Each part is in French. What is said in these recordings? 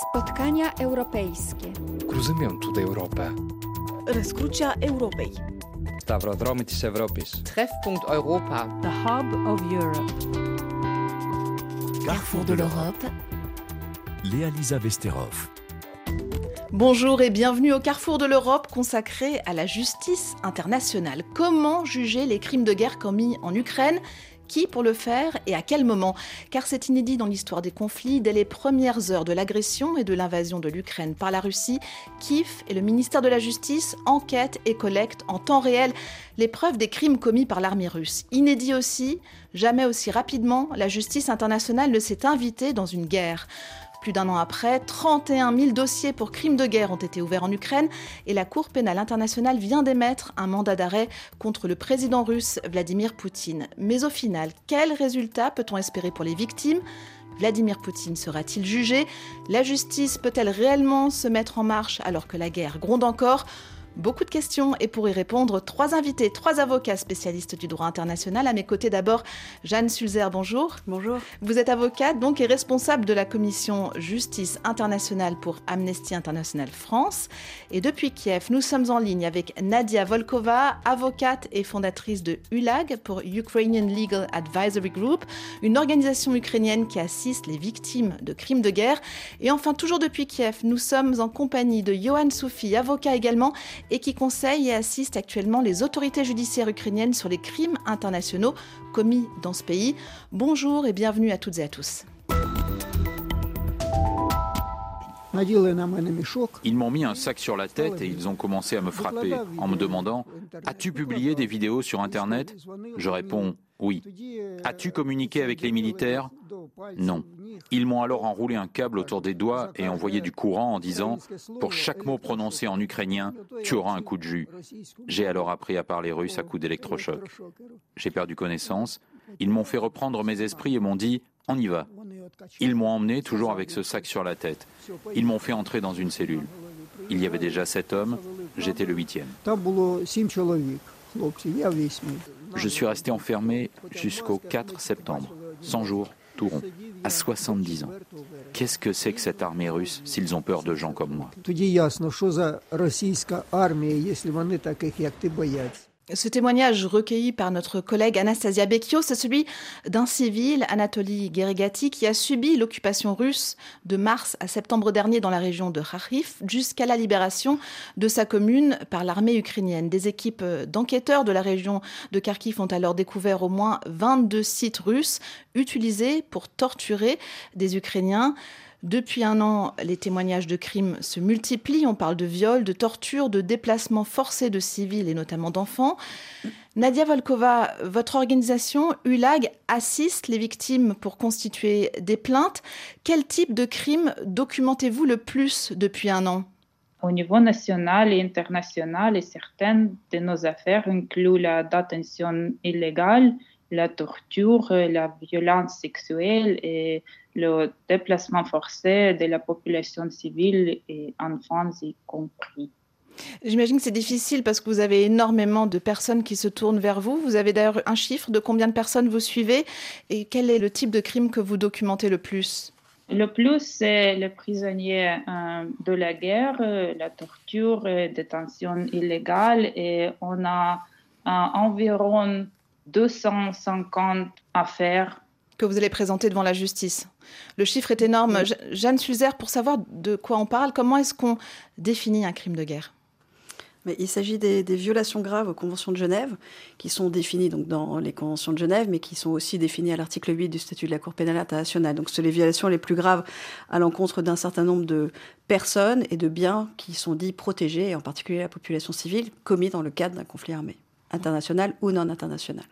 Spotkania europejskie. Κρουζιμιόν de Europę. Rozkrucia Europei. Σταυροδρόμοι της Ευρώπης. Treffpunkt Europa. The Hub of Europe. Carrefour de l'Europe. Léa Lisa Vesterov. Bonjour et bienvenue au Carrefour de l'Europe consacré à la justice internationale. Comment juger les crimes de guerre commis en Ukraine Qui pour le faire et à quel moment Car c'est inédit dans l'histoire des conflits. Dès les premières heures de l'agression et de l'invasion de l'Ukraine par la Russie, Kiev et le ministère de la Justice enquêtent et collectent en temps réel les preuves des crimes commis par l'armée russe. Inédit aussi, jamais aussi rapidement, la justice internationale ne s'est invitée dans une guerre. Plus d'un an après, 31 000 dossiers pour crimes de guerre ont été ouverts en Ukraine et la Cour pénale internationale vient d'émettre un mandat d'arrêt contre le président russe Vladimir Poutine. Mais au final, quel résultat peut-on espérer pour les victimes? Vladimir Poutine sera-t-il jugé? La justice peut-elle réellement se mettre en marche alors que la guerre gronde encore? Beaucoup de questions et pour y répondre, trois invités, trois avocats spécialistes du droit international. À mes côtés d'abord, Jeanne Sulzer, bonjour. Bonjour. Vous êtes avocate donc et responsable de la commission Justice internationale pour Amnesty International France. Et depuis Kiev, nous sommes en ligne avec Nadia Volkova, avocate et fondatrice de ULAG pour Ukrainian Legal Advisory Group, une organisation ukrainienne qui assiste les victimes de crimes de guerre. Et enfin, toujours depuis Kiev, nous sommes en compagnie de Johan Soufi, avocat également et qui conseille et assiste actuellement les autorités judiciaires ukrainiennes sur les crimes internationaux commis dans ce pays. Bonjour et bienvenue à toutes et à tous. Ils m'ont mis un sac sur la tête et ils ont commencé à me frapper en me demandant ⁇ As-tu publié des vidéos sur Internet ?⁇ Je réponds ⁇ Oui. As-tu communiqué avec les militaires? Non. Ils m'ont alors enroulé un câble autour des doigts et envoyé du courant en disant ⁇ Pour chaque mot prononcé en ukrainien, tu auras un coup de jus ⁇ J'ai alors appris à parler russe à coups d'électrochoc. J'ai perdu connaissance. Ils m'ont fait reprendre mes esprits et m'ont dit ⁇ On y va ⁇ ils m'ont emmené toujours avec ce sac sur la tête. Ils m'ont fait entrer dans une cellule. Il y avait déjà sept hommes, j'étais le huitième. Je suis resté enfermé jusqu'au 4 septembre, 100 jours, tout rond, à 70 ans. Qu'est-ce que c'est que cette armée russe s'ils ont peur de gens comme moi? Ce témoignage recueilli par notre collègue Anastasia Becchio, c'est celui d'un civil, Anatoly Gerigati, qui a subi l'occupation russe de mars à septembre dernier dans la région de Kharkiv jusqu'à la libération de sa commune par l'armée ukrainienne. Des équipes d'enquêteurs de la région de Kharkiv ont alors découvert au moins 22 sites russes utilisés pour torturer des Ukrainiens. Depuis un an, les témoignages de crimes se multiplient. On parle de viols, de tortures, de déplacements forcés de civils et notamment d'enfants. Nadia Volkova, votre organisation ULAG assiste les victimes pour constituer des plaintes. Quel type de crimes documentez-vous le plus depuis un an? Au niveau national et international, certaines de nos affaires incluent la détention illégale, la torture, la violence sexuelle et le déplacement forcé de la population civile et enfants y compris. J'imagine que c'est difficile parce que vous avez énormément de personnes qui se tournent vers vous. Vous avez d'ailleurs un chiffre de combien de personnes vous suivez et quel est le type de crime que vous documentez le plus? Le plus, c'est les prisonniers euh, de la guerre, euh, la torture, la détention illégale et on a euh, environ 250 affaires que vous allez présenter devant la justice. Le chiffre est énorme. Jeanne Sulzer, pour savoir de quoi on parle, comment est-ce qu'on définit un crime de guerre? Mais il s'agit des, violations graves aux conventions de Genève, qui sont définies donc dans les conventions de Genève, mais qui sont aussi définies à l'article 8 du statut de la Cour pénale internationale. Donc, c'est les violations les plus graves à l'encontre d'un certain nombre de personnes et de biens qui sont dits protégés, et en particulier la population civile, commis dans le cadre d'un conflit armé, international ou non international.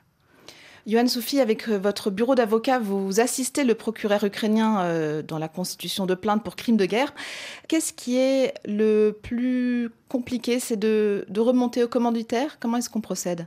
Yohann Soufi, avec euh, votre bureau d'avocat, vous assistez le procureur ukrainien euh, dans la constitution de plaintes pour crimes de guerre. Qu'est-ce qui est le plus compliqué C'est de, remonter au commanditaire? Comment est-ce qu'on procède?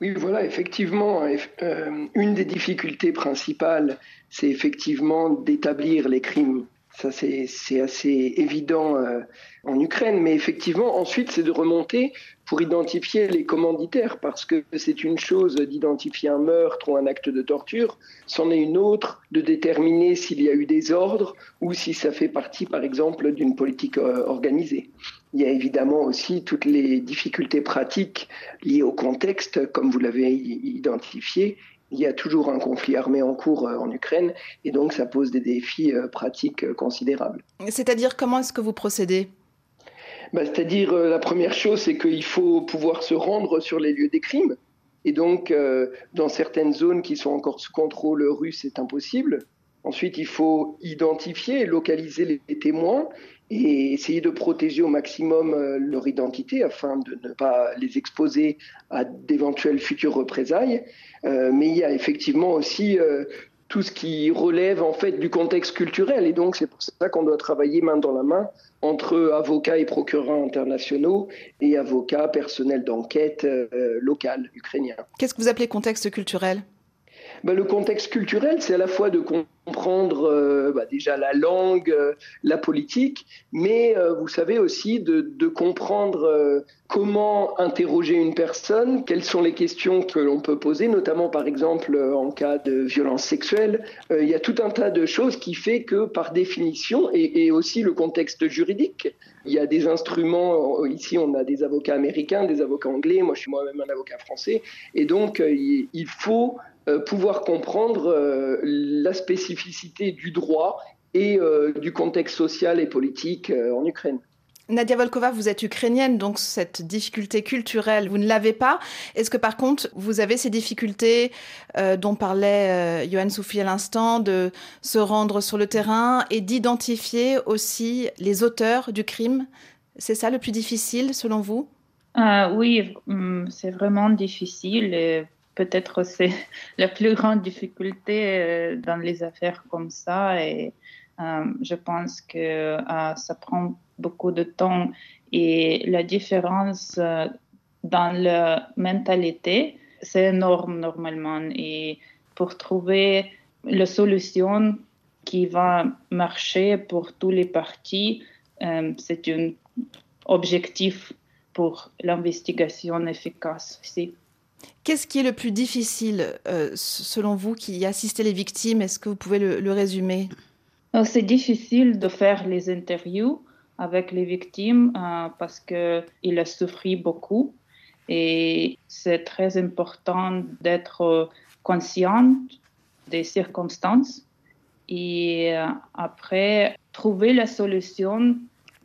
Oui, voilà, effectivement, euh, une des difficultés principales, c'est effectivement d'établir les crimes Ça, c'est assez évident euh, en Ukraine. Mais effectivement, ensuite, c'est de remonter pour identifier les commanditaires, parce que c'est une chose d'identifier un meurtre ou un acte de torture, c'en est une autre de déterminer s'il y a eu des ordres ou si ça fait partie, par exemple, d'une politique euh, organisée. Il y a évidemment aussi toutes les difficultés pratiques liées au contexte, comme vous l'avez identifié, il y a toujours un conflit armé en cours euh, en Ukraine et donc ça pose des défis euh, pratiques euh, considérables. C'est-à-dire comment est-ce que vous procédez? Bah, C'est-à-dire la première chose c'est qu'il faut pouvoir se rendre sur les lieux des crimes et donc dans certaines zones qui sont encore sous contrôle russe c'est impossible. Ensuite il faut identifier et localiser les témoins et essayer de protéger au maximum leur identité afin de ne pas les exposer à d'éventuelles futures représailles. Euh, mais il y a effectivement aussi euh, tout ce qui relève en fait du contexte culturel. Et donc c'est pour ça qu'on doit travailler main dans la main entre avocats et procureurs internationaux et avocats personnels d'enquête euh, locales ukrainiens. Qu'est-ce que vous appelez contexte culturel? Ben, Le contexte culturel, c'est à la fois de comprendre euh, bah, déjà la langue, euh, la politique, mais euh, vous savez aussi de, comprendre comment interroger une personne, quelles sont les questions que l'on peut poser, notamment par exemple en cas de violence sexuelle. il y a tout un tas de choses qui fait que par définition, et aussi le contexte juridique, il y a des instruments, ici on a des avocats américains, des avocats anglais, moi je suis moi-même un avocat français, et donc il faut pouvoir comprendre la spécificité du droit et euh, du contexte social et politique euh, en Ukraine. Nadia Volkova, vous êtes ukrainienne, donc cette difficulté culturelle, vous ne l'avez pas. Est-ce que par contre, vous avez ces difficultés euh, dont parlait euh, Johan Soufi à l'instant, de se rendre sur le terrain et d'identifier aussi les auteurs du crime? C'est ça le plus difficile selon vous? Oui, hum, c'est vraiment difficile peut-être c'est la plus grande difficulté euh, dans les affaires comme ça. Et euh, je pense que euh, ça prend beaucoup de temps. Et la différence dans la mentalité, c'est énorme normalement. Et pour trouver la solution qui va marcher pour tous les partis, c'est un objectif pour l'investigation efficace aussi. Qu'est-ce qui est le plus difficile, euh, selon vous, qui assistez les victimes? Est-ce que vous pouvez le, résumer? Euh, C'est difficile de faire les interviews avec les victimes euh, parce qu'il a souffert beaucoup et c'est très important d'être conscient des circonstances et après trouver la solution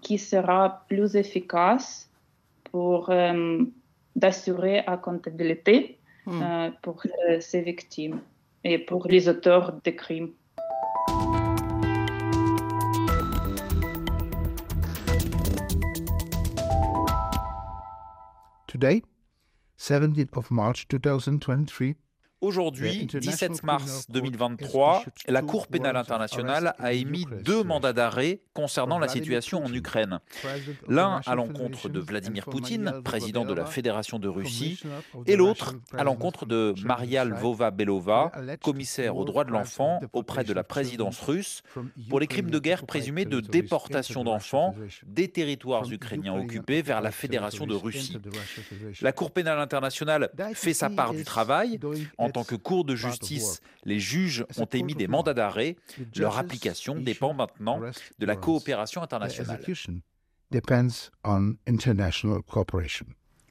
qui sera plus efficace pour d'assurer la comptabilité euh, pour euh, ces victimes et pour les auteurs des crimes. Today, 17th of March 2023, Aujourd'hui, 17 mars 2023, la Cour pénale internationale a émis deux mandats d'arrêt concernant la situation en Ukraine. L'un à l'encontre de Vladimir Poutine, président de la Fédération de Russie, et l'autre à l'encontre de Maria Lvova-Belova, commissaire aux droits de l'enfant auprès de la présidence russe, pour les crimes de guerre présumés de déportation d'enfants des territoires ukrainiens occupés vers la Fédération de Russie. La Cour pénale internationale fait sa part du travail en tant que cour de justice, les juges ont émis des mandats d'arrêt. Leur application dépend maintenant de la coopération internationale.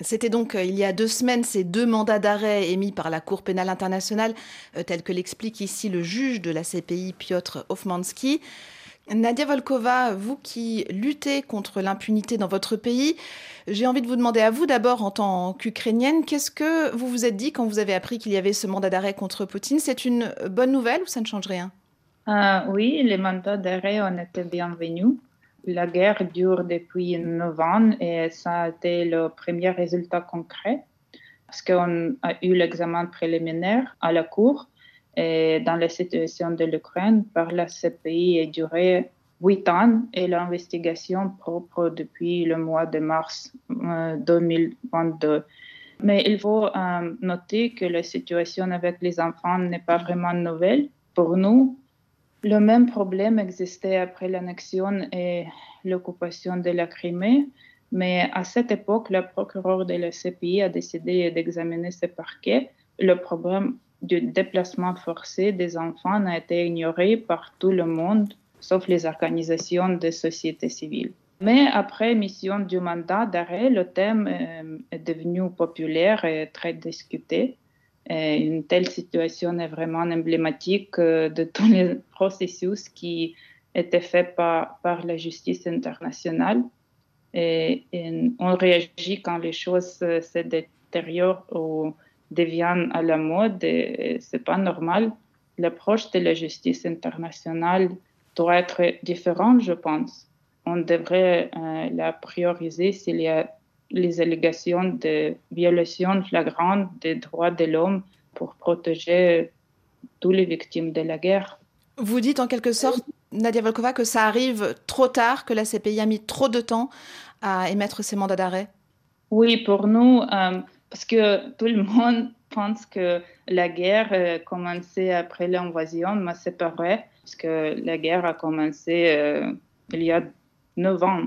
C'était donc euh, il y a deux semaines ces deux mandats d'arrêt émis par la Cour pénale internationale, euh, tels que l'explique ici le juge de la CPI Piotr Hofmansky. Nadia Volkova, vous qui luttez contre l'impunité dans votre pays, j'ai envie de vous demander à vous d'abord en tant qu'Ukrainienne, qu'est-ce que vous vous êtes dit quand vous avez appris qu'il y avait ce mandat d'arrêt contre Poutine? C'est une bonne nouvelle ou ça ne change rien? Euh, Oui, les mandats d'arrêt ont été bienvenus. La guerre dure depuis 9 ans et ça a été le premier résultat concret parce qu'on a eu l'examen préliminaire à la Cour dans la situation de l'Ukraine par la CPI a duré huit ans et l'investigation propre depuis le mois de mars 2022. Euh, Mais il faut euh, noter que la situation avec les enfants n'est pas vraiment nouvelle pour nous. Le même problème existait après l'annexion et l'occupation de la Crimée, mais à cette époque, le procureur de la CPI a décidé d'examiner ce parquet. Le problème du déplacement forcé des enfants a été ignoré par tout le monde, sauf les organisations de société civile. Mais après émission du mandat d'arrêt, le thème euh, est devenu populaire et très discuté. Une telle situation est vraiment emblématique euh, de tous les processus qui étaient faits par, par la justice internationale. Et, on réagit quand les choses se détériorent ou deviennent à la mode et c'est pas normal. L'approche de la justice internationale doit être différente, je pense. On devrait euh, la prioriser s'il y a les allégations de violations flagrantes des droits de l'homme pour protéger toutes les victimes de la guerre. Vous dites en quelque sorte, Nadia Volkova, que ça arrive trop tard, que la CPI a mis trop de temps à émettre ses mandats d'arrêt? Oui, pour nous, euh, parce que tout le monde pense que la guerre a commencé après l'invasion, mais c'est pas vrai, parce que la guerre a commencé euh, il y a neuf ans.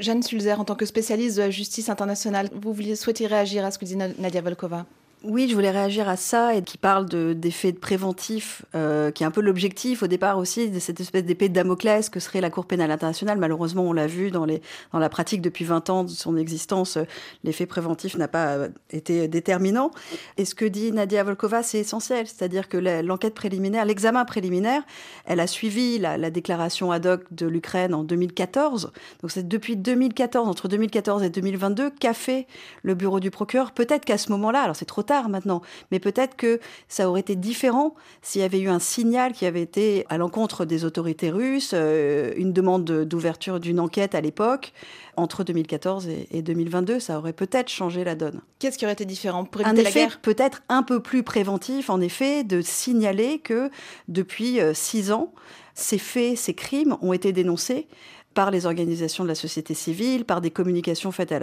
Jeanne Sulzer, en tant que spécialiste de la justice internationale, vous vouliez réagir à ce que dit Nadia Volkova? Oui, je voulais réagir à ça et qui parle d'effets de, préventifs, euh, qui est un peu l'objectif au départ aussi de cette espèce d'épée de Damoclès que serait la Cour pénale internationale. Malheureusement, on l'a vu dans, la pratique depuis 20 ans de son existence, l'effet préventif n'a pas euh, été déterminant. Et ce que dit Nadia Volkova, c'est essentiel, c'est-à-dire que l'enquête préliminaire, l'examen préliminaire, elle a suivi la, la déclaration ad hoc de l'Ukraine en 2014. Donc c'est depuis 2014, entre 2014 et 2022, qu'a fait le bureau du procureur. Peut-être qu'à ce moment-là, alors c'est trop tard maintenant. Mais peut-être que ça aurait été différent s'il y avait eu un signal qui avait été à l'encontre des autorités russes, euh, une demande d'ouverture d'une enquête à l'époque. Entre 2014 et, 2022, ça aurait peut-être changé la donne. Qu'est-ce qui aurait été différent pour éviter un effet peut-être un peu plus préventif, en effet, de signaler que depuis euh, six ans, ces faits, ces crimes ont été dénoncés par les organisations de la société civile, par des communications faites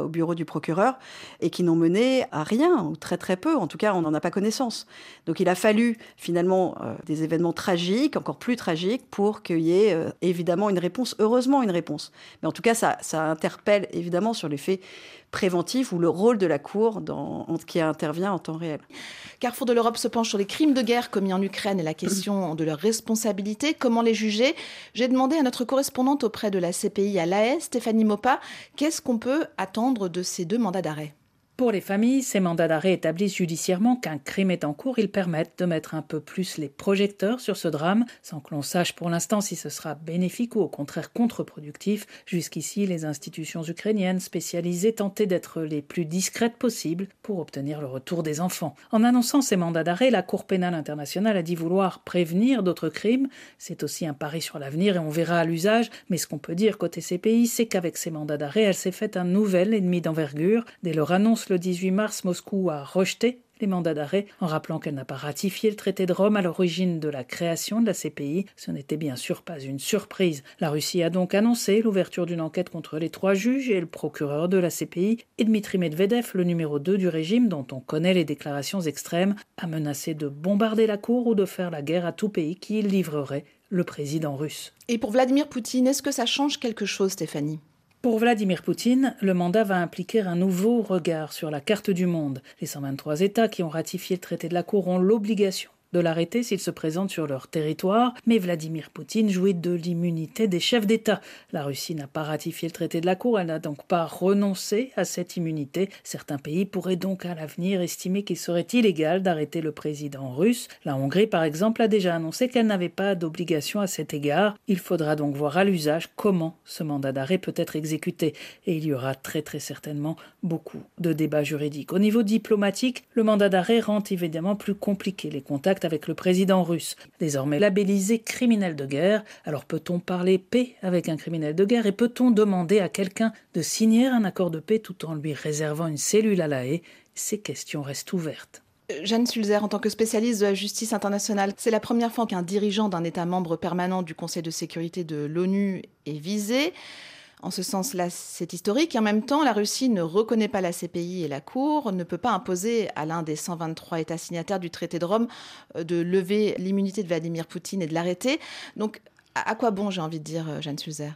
au bureau du procureur et qui n'ont mené à rien, ou très très peu. En tout cas, on n'en a pas connaissance. Donc il a fallu finalement euh, des événements tragiques, encore plus tragiques, pour qu'il y ait euh, évidemment une réponse, heureusement une réponse. Mais en tout cas, ça, ça interpelle évidemment sur les faits préventif ou le rôle de la Cour dans, qui intervient en temps réel. Carrefour de l'Europe se penche sur les crimes de guerre commis en Ukraine et la question de leur responsabilité. Comment les juger? J'ai demandé à notre correspondante auprès de la CPI à l'AE, Stéphanie Mopa, qu'est-ce qu'on peut attendre de ces deux mandats d'arrêt? Pour les familles, ces mandats d'arrêt établissent judiciairement qu'un crime est en cours. Ils permettent de mettre un peu plus les projecteurs sur ce drame, sans que l'on sache pour l'instant si ce sera bénéfique ou au contraire contre-productif. Jusqu'ici, les institutions ukrainiennes spécialisées tentaient d'être les plus discrètes possibles pour obtenir le retour des enfants. En annonçant ces mandats d'arrêt, la Cour pénale internationale a dit vouloir prévenir d'autres crimes. C'est aussi un pari sur l'avenir et on verra à l'usage. Mais ce qu'on peut dire côté CPI, c'est qu'avec ces mandats d'arrêt, elle s'est faite un nouvel ennemi d'envergure. Dès leur annonce le 18 mars, Moscou a rejeté les mandats d'arrêt en rappelant qu'elle n'a pas ratifié le traité de Rome à l'origine de la création de la CPI. Ce n'était bien sûr pas une surprise. La Russie a donc annoncé l'ouverture d'une enquête contre les trois juges et le procureur de la CPI et Dmitri Medvedev, le numéro 2 du régime dont on connaît les déclarations extrêmes, a menacé de bombarder la cour ou de faire la guerre à tout pays qui livrerait le président russe. Et pour Vladimir Poutine, est-ce que ça change quelque chose, Stéphanie? Pour Vladimir Poutine, le mandat va impliquer un nouveau regard sur la carte du monde. Les 123 États qui ont ratifié le traité de la Cour ont l'obligation de l'arrêter s'il se présente sur leur territoire, mais Vladimir Poutine jouit de l'immunité des chefs d'État. La Russie n'a pas ratifié le traité de la Cour, elle n'a donc pas renoncé à cette immunité. Certains pays pourraient donc à l'avenir estimer qu'il serait illégal d'arrêter le président russe. La Hongrie, par exemple, a déjà annoncé qu'elle n'avait pas d'obligation à cet égard. Il faudra donc voir à l'usage comment ce mandat d'arrêt peut être exécuté, et il y aura très très certainement beaucoup de débats juridiques. Au niveau diplomatique, le mandat d'arrêt rend évidemment plus compliqué les contacts avec le président russe, désormais labellisé criminel de guerre. Alors peut-on parler paix avec un criminel de guerre et peut-on demander à quelqu'un de signer un accord de paix tout en lui réservant une cellule à la haie Ces questions restent ouvertes. Euh, Jeanne Sulzer, en tant que spécialiste de la justice internationale, c'est la première fois qu'un dirigeant d'un État membre permanent du Conseil de sécurité de l'ONU est visé. En ce sens-là, c'est historique. En même temps, la Russie ne reconnaît pas la CPI et la Cour, ne peut pas imposer à l'un des 123 États signataires du traité de Rome euh, de lever l'immunité de Vladimir Poutine et de l'arrêter. Donc, à quoi bon, j'ai envie de dire, Jeanne Sulzer?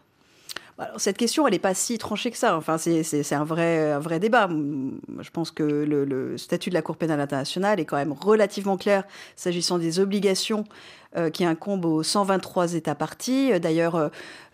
Cette question, elle n'est pas si tranchée que ça. Enfin, c'est un vrai, un vrai débat. Je pense que le, statut de la Cour pénale internationale est quand même relativement clair s'agissant des obligations euh, qui incombe aux 123 États partis. Euh, d'ailleurs, euh,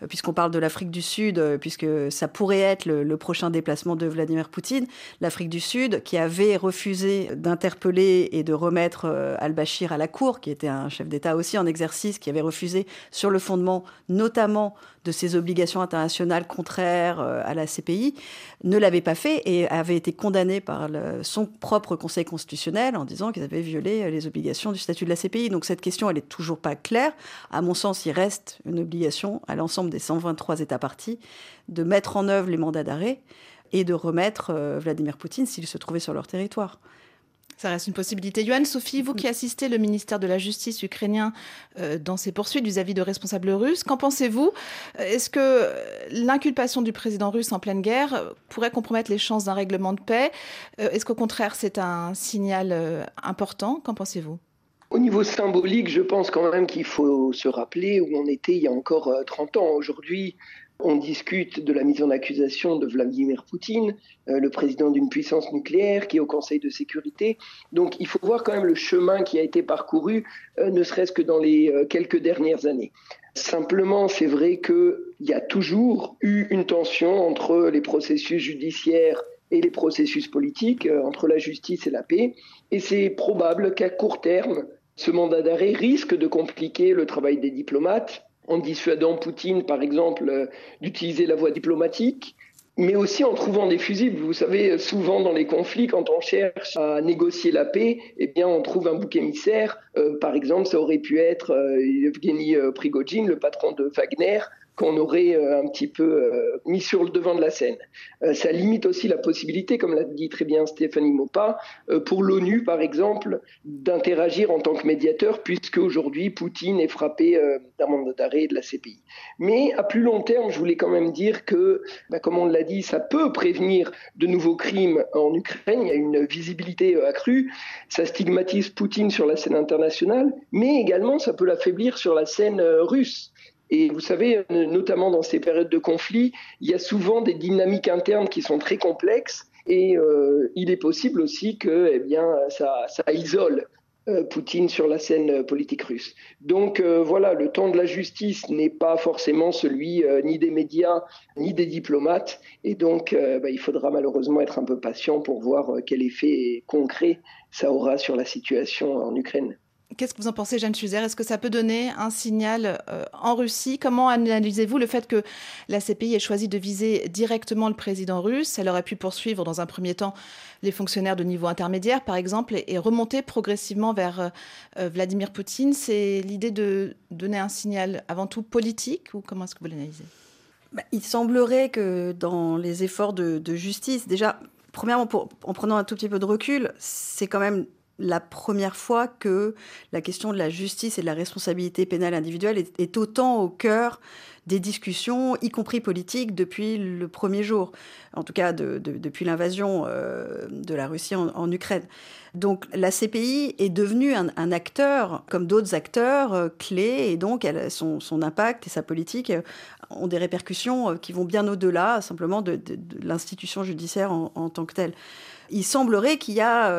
puisqu'on parle de l'Afrique du Sud, puisque ça pourrait être le, prochain déplacement de Vladimir Poutine, l'Afrique du Sud, qui avait refusé d'interpeller et de remettre al-Bashir à la cour, qui était un chef d'État aussi en exercice, qui avait refusé sur le fondement notamment de ses obligations internationales contraires à la CPI, ne l'avait pas fait et avait été condamné par son propre Conseil constitutionnel en disant qu'ils avaient violé les obligations du statut de la CPI. Donc cette question, elle est toujours pas clair. À mon sens, il reste une obligation à l'ensemble des 123 États partis de mettre en œuvre les mandats d'arrêt et de remettre euh, Vladimir Poutine s'il se trouvait sur leur territoire. Ça reste une possibilité. Yoann, Sophie, vous qui assistez le ministère de la Justice ukrainien euh, dans ses poursuites vis-à-vis de responsables russes, qu'en pensez-vous? Est-ce que l'inculpation du président russe en pleine guerre pourrait compromettre les chances d'un règlement de paix? Euh, Est-ce qu'au contraire, c'est un signal important? Qu'en pensez-vous? Au niveau symbolique, je pense quand même qu'il faut se rappeler où on était il y a encore 30 euh, ans. Aujourd'hui, on discute de la mise en accusation de Vladimir Poutine, euh, le président d'une puissance nucléaire qui est au Conseil de sécurité. Donc il faut voir quand même le chemin qui a été parcouru, euh, ne serait-ce que dans les quelques dernières années. Simplement, c'est vrai qu'il y a toujours eu une tension entre les processus judiciaires et les processus politiques, entre la justice et la paix. Et c'est probable qu'à court terme, ce mandat d'arrêt risque de compliquer le travail des diplomates en dissuadant Poutine, par exemple, euh, d'utiliser la voie diplomatique, mais aussi en trouvant des fusibles. Vous savez, souvent dans les conflits, quand on cherche à négocier la paix, eh on trouve un bouc émissaire. Euh, par exemple, ça aurait pu être euh, Evgeny Prigogine, le patron de Wagner, qu'on aurait euh, un petit peu euh, mis sur le devant de la scène. Euh, ça limite aussi la possibilité, comme l'a dit très bien Stéphanie Mopa, pour l'ONU, par exemple, d'interagir en tant que médiateur, puisque aujourd'hui Poutine est frappé d'un mandat d'arrêt de la CPI. Mais à plus long terme, je voulais quand même dire que, bah, comme on l'a dit, ça peut prévenir de nouveaux crimes en Ukraine. Il y a une visibilité accrue. Ça stigmatise Poutine sur la scène internationale, mais également ça peut l'affaiblir sur la scène russe. Et vous savez, notamment dans ces périodes de conflit, il y a souvent des dynamiques internes qui sont très complexes et euh, il est possible aussi que eh bien, ça, isole euh, Poutine sur la scène politique russe. Donc euh, voilà, le temps de la justice n'est pas forcément celui ni des médias ni des diplomates, et donc bah, il faudra malheureusement être un peu patient pour voir quel effet concret ça aura sur la situation en Ukraine. Qu'est-ce que vous en pensez, Jeanne Schuzer Est-ce que ça peut donner un signal euh, en Russie? Comment analysez-vous le fait que la CPI ait choisi de viser directement le président russe? Elle aurait pu poursuivre dans un premier temps les fonctionnaires de niveau intermédiaire, par exemple, et, remonter progressivement vers euh, euh, Vladimir Poutine. C'est l'idée de donner un signal avant tout politique ou comment est-ce que vous l'analysez? Bah, Il semblerait que dans les efforts de, justice, déjà, premièrement, en prenant un tout petit peu de recul, c'est quand même la première fois que la question de la justice et de la responsabilité pénale individuelle est, autant au cœur des discussions, y compris politiques, depuis le premier jour, en tout cas depuis l'invasion euh, de la Russie en, Ukraine. Donc la CPI est devenue un, acteur, comme d'autres acteurs, euh, clés, et donc son, impact et sa politique euh, ont des répercussions qui vont bien au-delà simplement de, l'institution judiciaire en, tant que telle. Il semblerait qu'il y a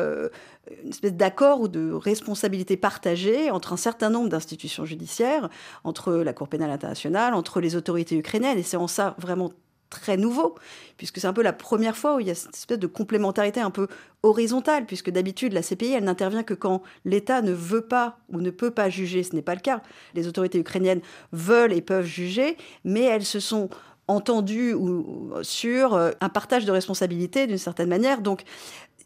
une espèce d'accord ou de responsabilité partagée entre un certain nombre d'institutions judiciaires, entre la Cour pénale internationale, entre les autorités ukrainiennes, et c'est en ça vraiment très nouveau, puisque c'est un peu la première fois où il y a cette espèce de complémentarité un peu horizontale, puisque d'habitude la CPI, elle n'intervient que quand l'État ne veut pas ou ne peut pas juger. Ce n'est pas le cas. Les autorités ukrainiennes veulent et peuvent juger, mais elles se sont entendues sur un partage de responsabilités d'une certaine manière. Donc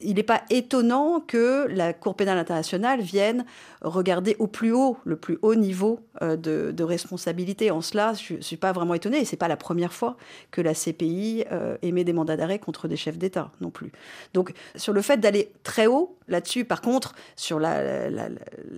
il n'est pas étonnant que la Cour pénale internationale vienne regarder au plus haut, le plus haut niveau euh, de, responsabilité. En cela, je ne suis pas vraiment étonnée, et ce n'est pas la première fois que la CPI euh, émet des mandats d'arrêt contre des chefs d'État non plus. Donc sur le fait d'aller très haut là-dessus, par contre, sur la,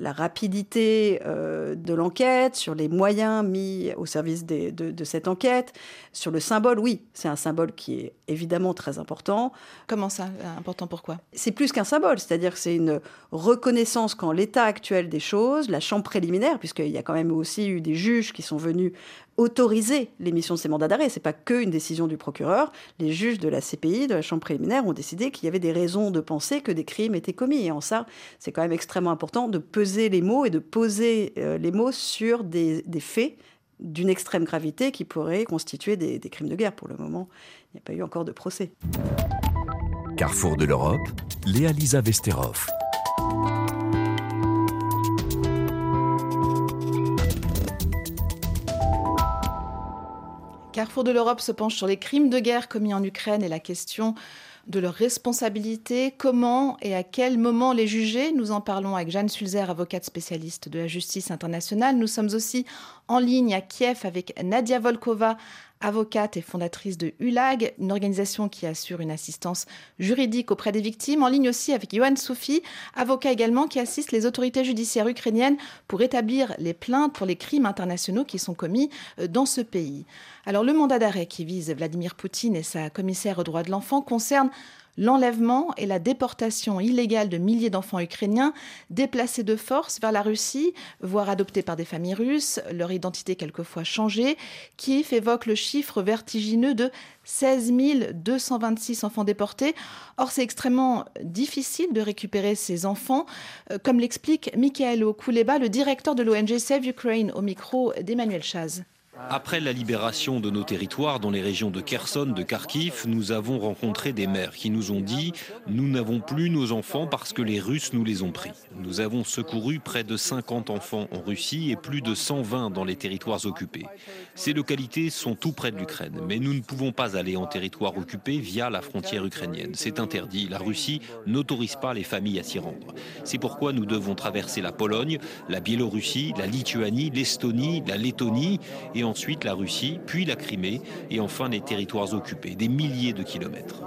rapidité euh, de l'enquête, sur les moyens mis au service de, de cette enquête, sur le symbole, oui, c'est un symbole qui est évidemment très important. Comment ça Important pourquoi? C'est plus qu'un symbole, c'est-à-dire que c'est une reconnaissance qu'en l'état actuel des choses, la chambre préliminaire, puisqu'il y a quand même aussi eu des juges qui sont venus autoriser l'émission de ces mandats d'arrêt. C'est pas qu'une décision du procureur. Les juges de la CPI, de la chambre préliminaire, ont décidé qu'il y avait des raisons de penser que des crimes étaient commis. Et en ça, c'est quand même extrêmement important de peser les mots et de poser euh, les mots sur des, faits d'une extrême gravité qui pourraient constituer des, des crimes de guerre. Pour le moment, il n'y a pas eu encore de procès. Carrefour de l'Europe, Léa Lisa Vesterov. Carrefour de l'Europe se penche sur les crimes de guerre commis en Ukraine et la question de leur responsabilité, comment et à quel moment les juger? Nous en parlons avec Jeanne Sulzer, avocate spécialiste de la justice internationale. Nous sommes aussi en ligne à Kiev avec Nadia Volkova, avocate et fondatrice de ULAG, une organisation qui assure une assistance juridique auprès des victimes. En ligne aussi avec Yohan Soufi, avocat également qui assiste les autorités judiciaires ukrainiennes pour établir les plaintes pour les crimes internationaux qui sont commis euh, dans ce pays. Alors le mandat d'arrêt qui vise Vladimir Poutine et sa commissaire aux droits de l'enfant concerne l'enlèvement et la déportation illégale de milliers d'enfants ukrainiens déplacés de force vers la Russie, voire adoptés par des familles russes, leur identité quelquefois changée. Kiev évoque le chiffre vertigineux de 16 226 enfants déportés. Or, c'est extrêmement difficile de récupérer ces enfants, euh, comme l'explique Mikhailo Kouleba, le directeur de l'ONG Save Ukraine, au micro d'Emmanuel Chaz. Après la libération de nos territoires dans les régions de Kherson, de Kharkiv, nous avons rencontré des mères qui nous ont dit Nous n'avons plus nos enfants parce que les Russes nous les ont pris. Nous avons secouru près de 50 enfants en Russie et plus de 120 dans les territoires occupés. Ces localités sont tout près de l'Ukraine, mais nous ne pouvons pas aller en territoire occupé via la frontière ukrainienne. C'est interdit. La Russie n'autorise pas les familles à s'y rendre. C'est pourquoi nous devons traverser la Pologne, la Biélorussie, la Lituanie, l'Estonie, la Lettonie et ensuite la Russie, puis la Crimée et enfin les territoires occupés, des milliers de kilomètres.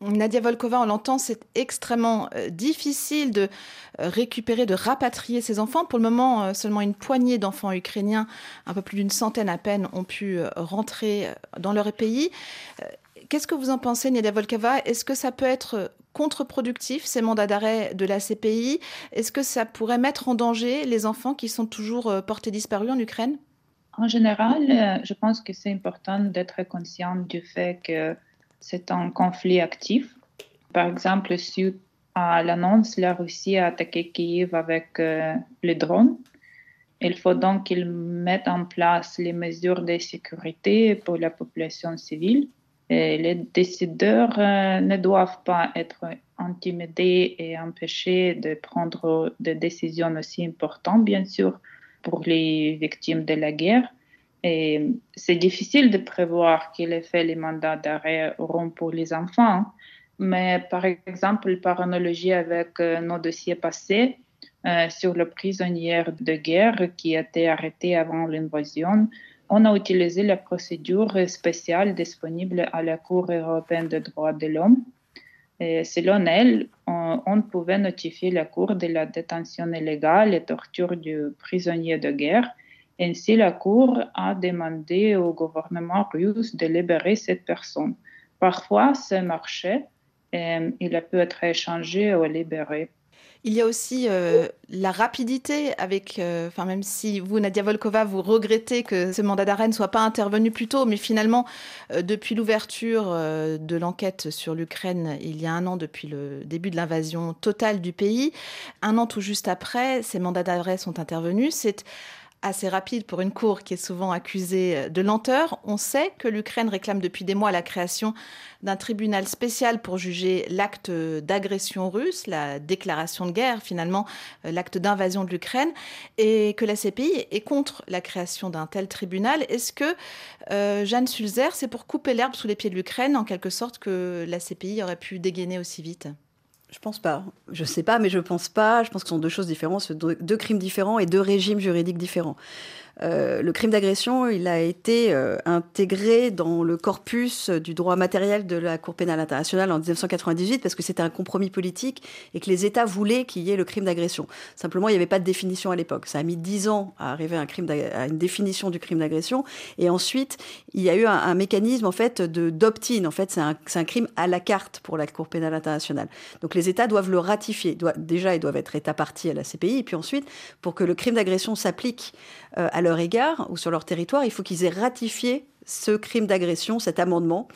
Nadia Volkova, on l'entend, c'est extrêmement euh, difficile de euh, récupérer, de rapatrier ces enfants. Pour le moment, euh, seulement une poignée d'enfants ukrainiens, un peu plus d'une centaine à peine, ont pu rentrer dans leur pays. Qu'est-ce que vous en pensez, Nadia Volkova? Est-ce que ça peut être contre-productif, ces mandats d'arrêt de la CPI Est-ce que ça pourrait mettre en danger les enfants qui sont toujours euh, portés disparus en Ukraine? En général, euh, je pense que c'est important d'être conscient du fait que c'est un conflit actif. Par exemple, suite à l'annonce, la Russie a attaqué Kiev avec euh, les drones. Il faut donc qu'ils mettent en place les mesures de sécurité pour la population civile les décideurs euh, ne doivent pas être intimidés et empêchés de prendre des décisions aussi importantes, bien sûr, pour les victimes de la guerre. C'est difficile de prévoir quel effet les mandats d'arrêt auront pour les enfants. Mais par exemple, par analogie avec euh, nos dossiers passés euh, sur le prisonnier de guerre qui a été arrêté avant l'invasion, on a utilisé la procédure spéciale disponible à la Cour européenne des droits de l'homme. selon elle, on, pouvait notifier la Cour de la détention illégale et torture du prisonnier de guerre. Ainsi, la Cour a demandé au gouvernement russe de libérer cette personne. Parfois, ça marchait. Et il a pu être échangé ou libéré. Il y a aussi euh, la rapidité avec, euh, enfin même si vous, Nadia Volkova, vous regrettez que ce mandat d'arrêt ne soit pas intervenu plus tôt, mais finalement, euh, depuis l'ouverture de l'enquête sur l'Ukraine, il y a un an depuis le début de l'invasion totale du pays, un an tout juste après, ces mandats d'arrêt sont intervenus. C'est assez rapide pour une cour qui est souvent accusée de lenteur. On sait que l'Ukraine réclame depuis des mois la création d'un tribunal spécial pour juger l'acte d'agression russe, la déclaration de guerre finalement, euh, l'acte d'invasion de l'Ukraine, et que la CPI est contre la création d'un tel tribunal. Est-ce que euh, Jeanne Sulzer, c'est pour couper l'herbe sous les pieds de l'Ukraine, en quelque sorte, que la CPI aurait pu dégainer aussi vite? Je pense pas. Je sais pas, mais je pense pas. Je pense que ce sont deux choses différentes, deux crimes différents et deux régimes juridiques différents. Euh, le crime d'agression, il a été euh, intégré dans le corpus du droit matériel de la Cour pénale internationale en 1998 parce que c'était un compromis politique et que les États voulaient qu'il y ait le crime d'agression. Simplement, il n'y avait pas de définition à l'époque. Ça a mis dix ans à arriver à, un crime à une définition du crime d'agression. Et ensuite, il y a eu un, mécanisme en fait de d'opt-in. En fait, c'est un, crime à la carte pour la Cour pénale internationale. Donc les États doivent le ratifier. déjà, ils doivent être État partie à la CPI. Et puis ensuite, pour que le crime d'agression s'applique euh, à leur égard ou sur leur territoire, il faut qu'ils aient ratifié ce crime d'agression, cet amendement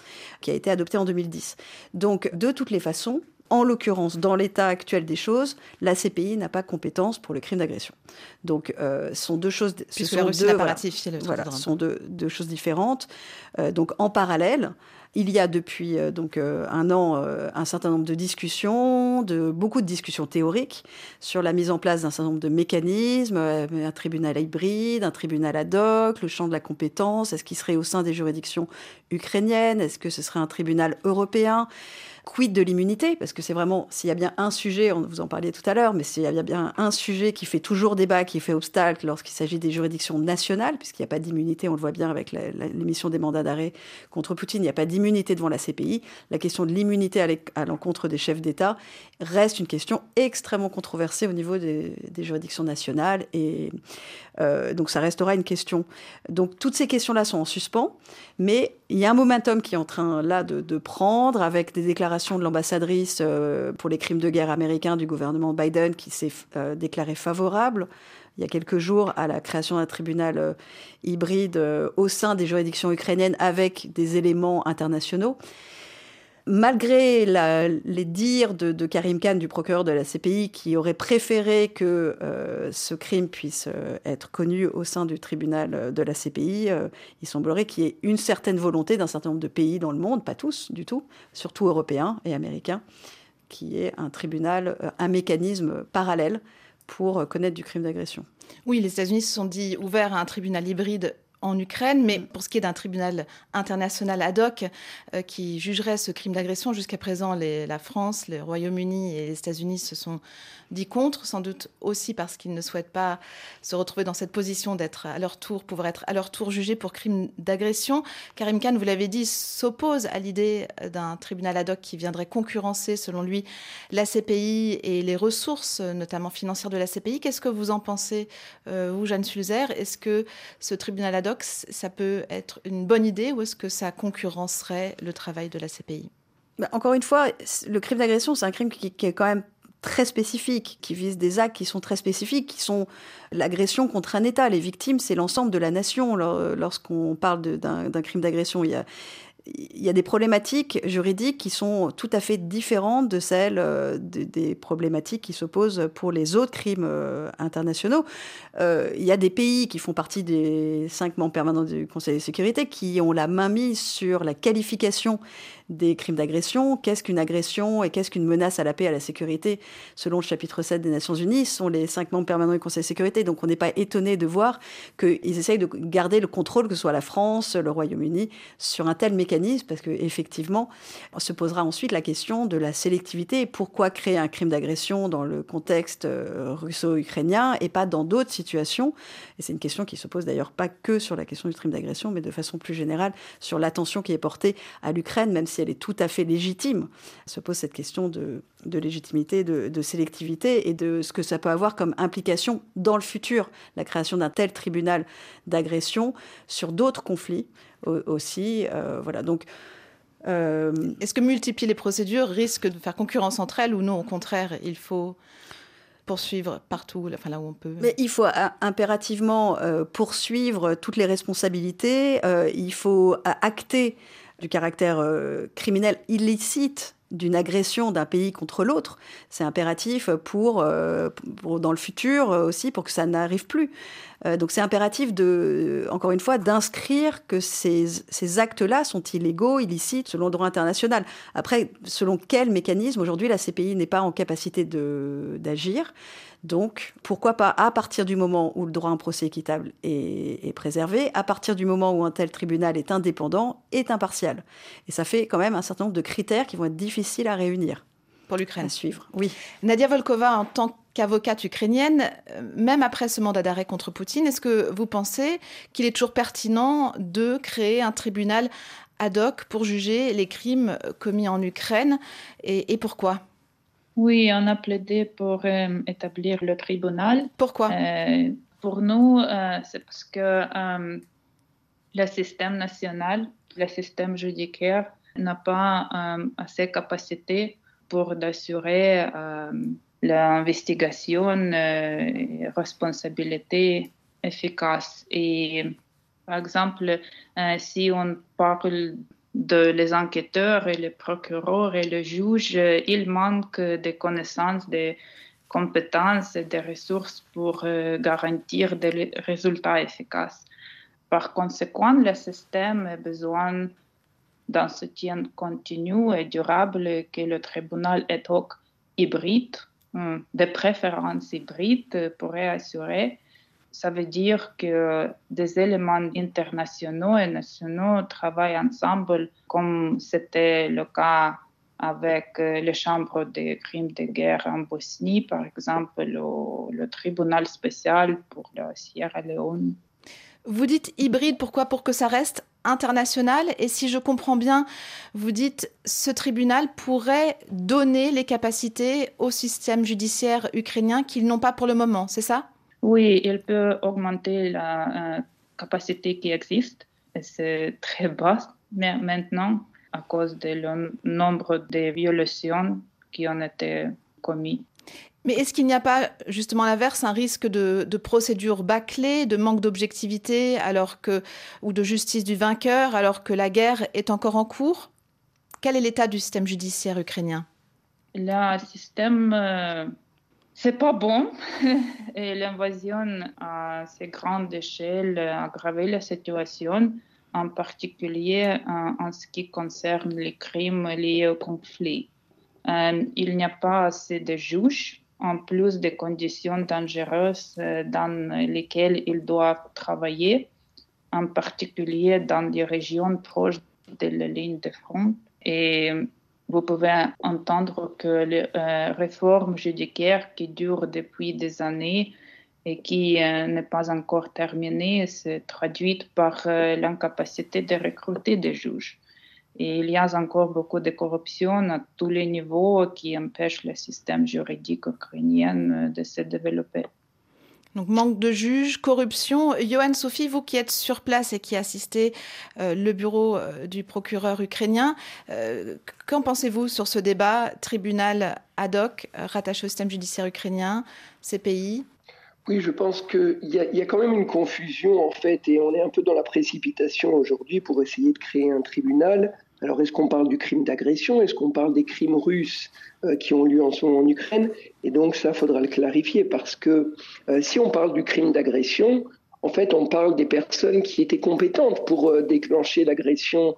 qui a été adopté en 2010. Donc, de toutes les façons, en l'occurrence, dans l'état actuel des choses, la CPI n'a pas compétence pour le crime d'agression. Donc, euh, ce sont deux choses. Ce sont deux, voilà, sont deux, choses différentes. Euh, donc, en parallèle, il y a depuis euh, donc euh, un an euh, un certain nombre de discussions, de beaucoup de discussions théoriques sur la mise en place d'un certain nombre de mécanismes, un tribunal hybride, un tribunal ad hoc, le champ de la compétence, est-ce qu'il serait au sein des juridictions ukrainiennes, est-ce que ce serait un tribunal européen? Quid de l'immunité? Parce que c'est vraiment, s'il y a bien un sujet, on vous en parliez tout à l'heure, mais s'il y a bien un sujet qui fait toujours débat, qui fait obstacle lorsqu'il s'agit des juridictions nationales, puisqu'il n'y a pas d'immunité, on le voit bien avec l'émission des mandats d'arrêt contre Poutine, il n'y a pas d'immunité devant la CPI. La question de l'immunité à l'encontre des chefs d'État reste une question extrêmement controversée au niveau des, juridictions nationales. Et euh, donc ça restera une question. Donc toutes ces questions-là sont en suspens, mais il y a un momentum qui est en train là de, prendre avec des déclarations de l'ambassadrice euh, pour les crimes de guerre américains du gouvernement Biden qui s'est euh, déclaré favorable il y a quelques jours à la création d'un tribunal hybride au sein des juridictions ukrainiennes avec des éléments internationaux. Malgré les dires de, Karim Khan, du procureur de la CPI, qui aurait préféré que euh, ce crime puisse euh, être connu au sein du tribunal euh, de la CPI, il semblerait qu'il y ait une certaine volonté d'un certain nombre de pays dans le monde, pas tous du tout, surtout européens et américains, qui est un tribunal, un mécanisme parallèle pour connaître du crime d'agression. Oui, les États-Unis se sont dit ouverts à un tribunal hybride en Ukraine, mais pour ce qui est d'un tribunal international ad hoc euh, qui jugerait ce crime d'agression, jusqu'à présent, la France, le Royaume-Uni et les États-Unis se sont dit contre, sans doute aussi parce qu'ils ne souhaitent pas se retrouver dans cette position d'être à leur tour, pouvoir être à leur tour jugés pour crime d'agression. Karim Khan, vous l'avez dit, s'oppose à l'idée d'un tribunal ad hoc qui viendrait concurrencer, selon lui, la CPI et les ressources, notamment financières de la CPI. Qu'est-ce que vous en pensez, euh, vous, Jeanne Sulzer? Est-ce que ce tribunal ad hoc ça peut être une bonne idée ou est-ce que ça concurrencerait le travail de la CPI bah, Encore une fois, le crime d'agression, c'est un crime qui, est quand même très spécifique, qui vise des actes qui sont très spécifiques, qui sont l'agression contre un État. Les victimes, c'est l'ensemble de la nation. Lorsqu'on parle d'un crime d'agression, il y a il y a des problématiques juridiques qui sont tout à fait différentes de celles euh, des problématiques qui s'opposent pour les autres crimes euh, internationaux. Euh, il y a des pays qui font partie des cinq membres permanents du Conseil de sécurité qui ont la main mise sur la qualification des crimes d'agression. Qu'est-ce qu'une agression et qu'est-ce qu'une menace à la paix et à la sécurité? Selon le chapitre 7 des Nations Unies, ce sont les cinq membres permanents du Conseil de sécurité. Donc on n'est pas étonné de voir qu'ils essayent de garder le contrôle, que ce soit la France, le Royaume-Uni, sur un tel mécanisme, parce qu'effectivement, on se posera ensuite la question de la sélectivité. Pourquoi créer un crime d'agression dans le contexte euh, russo-ukrainien et pas dans d'autres situations Et c'est une question qui se pose d'ailleurs pas que sur la question du crime d'agression, mais de façon plus générale sur l'attention qui est portée à l'Ukraine, même si elle est tout à fait légitime, se pose cette question de, légitimité, de, sélectivité et de ce que ça peut avoir comme implication dans le futur, la création d'un tel tribunal d'agression sur d'autres conflits aussi. Euh, voilà, donc. Euh, Est-ce que multiplier les procédures risque de faire concurrence entre elles ou non? Au contraire, il faut poursuivre partout, enfin là où on peut. Mais il faut impérativement euh, poursuivre toutes les responsabilités. il faut acter du caractère criminel illicite d'une agression d'un pays contre l'autre. C'est impératif pour, pour, dans le futur aussi, pour que ça n'arrive plus. Euh, donc c'est impératif de, encore une fois, d'inscrire que ces, ces actes-là sont illégaux, illicites, selon le droit international. Après, selon quel mécanisme aujourd'hui la CPI n'est pas en capacité d'agir. Donc, pourquoi pas, à partir du moment où le droit à un procès équitable est, est, préservé, à partir du moment où un tel tribunal est indépendant, est impartial. Et ça fait quand même un certain nombre de critères qui vont être difficiles à réunir. Pour l'Ukraine. À suivre, oui. Nadia Volkova, en tant qu'avocate ukrainienne, euh, même après ce mandat d'arrêt contre Poutine, est-ce que vous pensez qu'il est toujours pertinent de créer un tribunal ad hoc pour juger les crimes commis en Ukraine et, pourquoi? Oui, on a plaidé pour euh, établir le tribunal. Pourquoi? Euh, Pour nous, c'est parce que le système national, le système judiciaire n'a pas assez de capacité pour assurer l'investigation et responsabilité efficace. Et par exemple, euh, si on parle de les enquêteurs et les procureurs et les juges, il manque des connaissances, des compétences et des ressources pour euh, garantir des résultats efficaces. Par conséquent, le système a besoin d'un soutien continu et durable que le tribunal est hoc hybride. De préférence hybrides pourraient assurer. Ça veut dire que des éléments internationaux et nationaux travaillent ensemble, comme c'était le cas avec euh, les chambres des crimes de guerre en Bosnie, par exemple, le, le tribunal spécial pour la Sierra Leone. Vous dites hybride, pourquoi? Pour que ça reste international. Et si je comprends bien, vous dites ce tribunal pourrait donner les capacités au système judiciaire ukrainien qu'ils n'ont pas pour le moment, c'est ça? Oui, il peut augmenter la euh, capacité qui existe. C'est très bas mais maintenant à cause du nombre de violations qui ont été commises. Mais est-ce qu'il n'y a pas, justement l'inverse, un risque de, procédure bâclée, de manque d'objectivité, alors que, ou de justice du vainqueur, alors que la guerre est encore en cours? Quel est l'état du système judiciaire ukrainien? Le système, euh, c'est pas bon. Et l'invasion à ces grandes échelles a aggravé la situation, en particulier en, en ce qui concerne les crimes liés au conflit. Euh, il n'y a pas assez de juges en plus des conditions dangereuses euh, dans lesquelles ils doivent travailler, en particulier dans des régions proches de la ligne de front. Et vous pouvez entendre que les euh, réformes judiciaires qui durent depuis des années et qui euh, n'est pas encore terminée se traduisent par l'incapacité de recruter des juges. Et il y a encore beaucoup de corruption à tous les niveaux qui empêchent le système juridique ukrainien de se développer. Donc manque de juges, corruption. Johan Sophie, vous qui êtes sur place et qui assistez euh, le bureau euh, du procureur ukrainien, euh, qu'en pensez-vous sur ce débat tribunal ad hoc rattaché au système judiciaire ukrainien, CPI oui, je pense qu'il y, a, quand même une confusion en fait, et on est un peu dans la précipitation aujourd'hui pour essayer de créer un tribunal. Alors, est-ce qu'on parle du crime d'agression? Est-ce qu'on parle des crimes russes euh, qui ont lieu en en Ukraine? Et donc, ça, faudra le clarifier parce que euh, si on parle du crime d'agression, en fait, on parle des personnes qui étaient compétentes pour euh, déclencher l'agression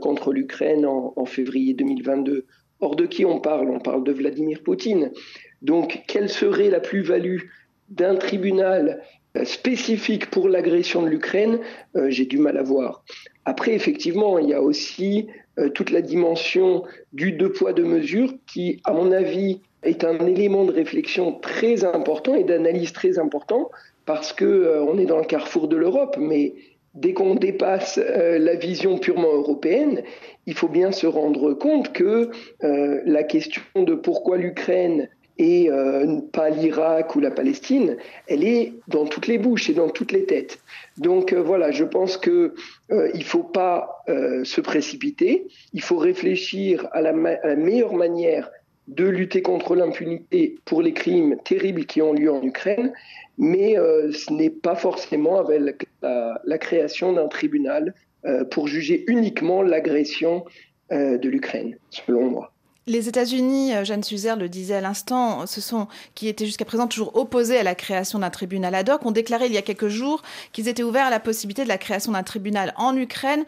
contre l'Ukraine en, en février 2022. Or, de qui on parle? On parle de Vladimir Poutine. Donc, quelle serait la plus-value d'un tribunal euh, spécifique pour l'agression de l'Ukraine, euh, j'ai du mal à voir. Après, effectivement, il y a aussi euh, toute la dimension du deux poids, deux mesures qui, à mon avis, est un élément de réflexion très important et d'analyse très important parce que on est dans le carrefour de l'Europe, mais dès qu'on dépasse la vision purement européenne, il faut bien se rendre compte que la question de pourquoi l'Ukraine et euh, pas l'Irak ou la Palestine, elle est dans toutes les bouches et dans toutes les têtes. Donc euh, voilà, je pense que euh, il faut pas euh, se précipiter, il faut réfléchir à la, à la meilleure manière de lutter contre l'impunité pour les crimes terribles qui ont lieu en Ukraine, mais ce n'est pas forcément avec la, la création d'un tribunal pour juger uniquement l'agression de l'Ukraine, selon moi. Les États-Unis, euh, Jeanne Suzer le disait à l'instant, ce sont qui étaient jusqu'à présent toujours opposés à la création d'un tribunal ad hoc, ont déclaré il y a quelques jours qu'ils étaient ouverts à la possibilité de la création d'un tribunal en Ukraine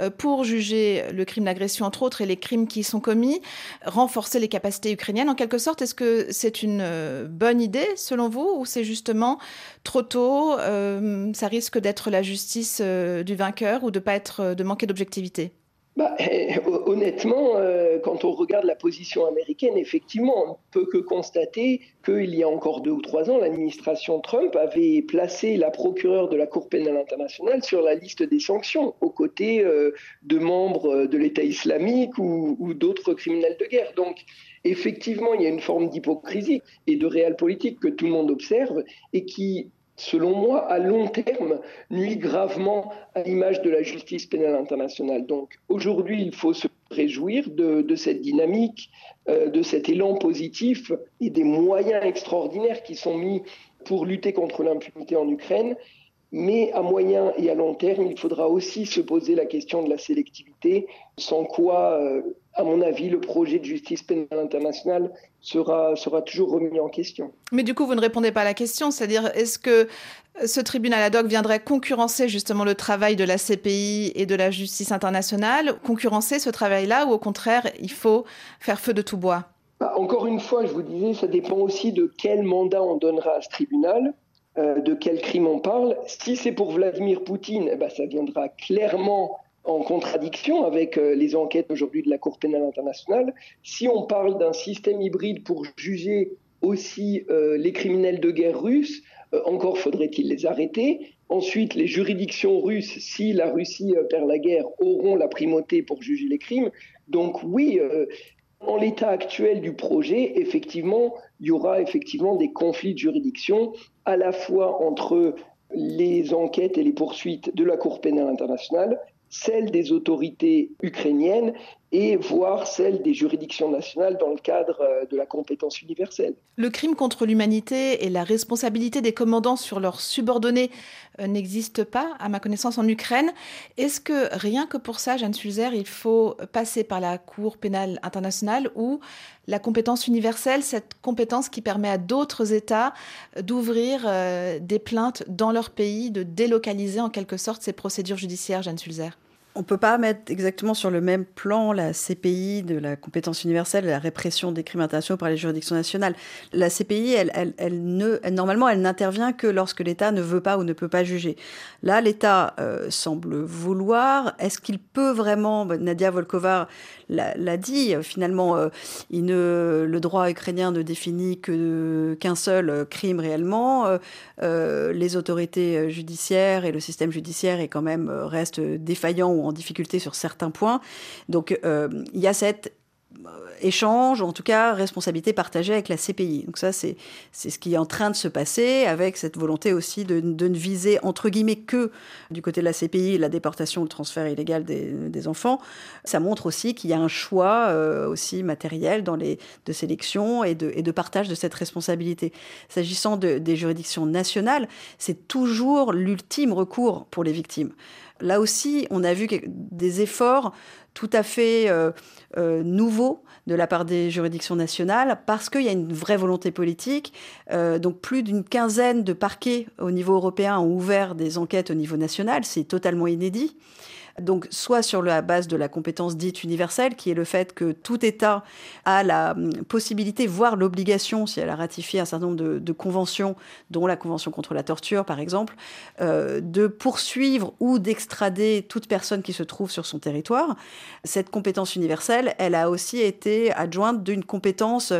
euh, pour juger le crime d'agression entre autres et les crimes qui y sont commis, renforcer les capacités ukrainiennes en quelque sorte. Est-ce que c'est une euh, bonne idée selon vous ou c'est justement trop tôt Ça risque d'être la justice du vainqueur ou de pas être de manquer d'objectivité? Bah, honnêtement, euh, quand on regarde la position américaine, effectivement, on ne peut que constater qu'il y a encore deux ou trois ans, l'administration Trump avait placé la procureure de la Cour pénale internationale sur la liste des sanctions, aux côtés euh, de membres de l'État islamique ou, ou d'autres criminels de guerre. Donc, effectivement, il y a une forme d'hypocrisie et de réel politique que tout le monde observe et qui selon moi, à long terme, nuit gravement à l'image de la justice pénale internationale. Donc aujourd'hui, il faut se réjouir de, cette dynamique, euh, de cet élan positif et des moyens extraordinaires qui sont mis pour lutter contre l'impunité en Ukraine. Mais à moyen et à long terme, il faudra aussi se poser la question de la sélectivité, sans quoi, euh, à mon avis, le projet de justice pénale internationale sera, sera toujours remis en question. Mais du coup, vous ne répondez pas à la question, c'est-à-dire est-ce que ce tribunal ad hoc viendrait concurrencer justement le travail de la CPI et de la justice internationale, concurrencer ce travail-là, ou au contraire, il faut faire feu de tout bois? Bah, Encore une fois, je vous disais, ça dépend aussi de quel mandat on donnera à ce tribunal. Euh, de quel crime on parle. Si c'est pour Vladimir Poutine, eh ben, ça viendra clairement en contradiction avec euh, les enquêtes aujourd'hui de la Cour pénale internationale. Si on parle d'un système hybride pour juger aussi euh, les criminels de guerre russes, encore faudrait-il les arrêter. Ensuite, les juridictions russes, si la Russie perd la guerre, auront la primauté pour juger les crimes. Donc oui, en l'état actuel du projet, effectivement, il y aura effectivement des conflits de juridiction à la fois entre les enquêtes et les poursuites de la Cour pénale internationale, celles des autorités ukrainiennes et voire celle des juridictions nationales dans le cadre euh, de la compétence universelle. Le crime contre l'humanité et la responsabilité des commandants sur leurs subordonnés euh, n'existent pas, à ma connaissance, en Ukraine. Est-ce que rien que pour ça, Jeanne Sulzer, il faut passer par la Cour pénale internationale ou la compétence universelle, cette compétence qui permet à d'autres États d'ouvrir euh, des plaintes dans leur pays, de délocaliser en quelque sorte ces procédures judiciaires, Jeanne Sulzer? On ne peut pas mettre exactement sur le même plan la CPI de la compétence universelle, la répression des crimes internationaux par les juridictions nationales. La CPI, elle, ne, normalement, elle n'intervient que lorsque l'État ne veut pas ou ne peut pas juger. Là, l'État euh, semble vouloir. Est-ce qu'il peut vraiment Nadia Volkova l'a dit. Finalement, euh, le droit ukrainien ne définit qu'un seul crime réellement. Euh, les autorités judiciaires et le système judiciaire est quand même reste en difficulté sur certains points. Donc euh, il y a cette euh, échange, en tout cas responsabilité partagée avec la CPI. Donc ça, c'est ce qui est en train de se passer avec cette volonté aussi de, ne viser, entre guillemets, que du côté de la CPI, la déportation, le transfert illégal des, enfants. Ça montre aussi qu'il y a un choix euh, aussi matériel dans les, de sélection et de, et de partage de cette responsabilité. S'agissant des juridictions nationales, c'est toujours l'ultime recours pour les victimes là aussi, on a vu des efforts tout à fait euh, euh, nouveaux de la part des juridictions nationales parce qu'il y a une vraie volonté politique. Euh, donc plus d'une quinzaine de parquets au niveau européen ont ouvert des enquêtes au niveau national. C'est totalement inédit. Donc, soit sur la base de la compétence dite universelle, qui est le fait que tout État a la hum, possibilité, voire l'obligation, si elle a ratifié un certain nombre de, conventions, dont la Convention contre la torture, par exemple, euh, de poursuivre ou d'extrader toute personne qui se trouve sur son territoire. Cette compétence universelle, elle a aussi été adjointe d'une compétence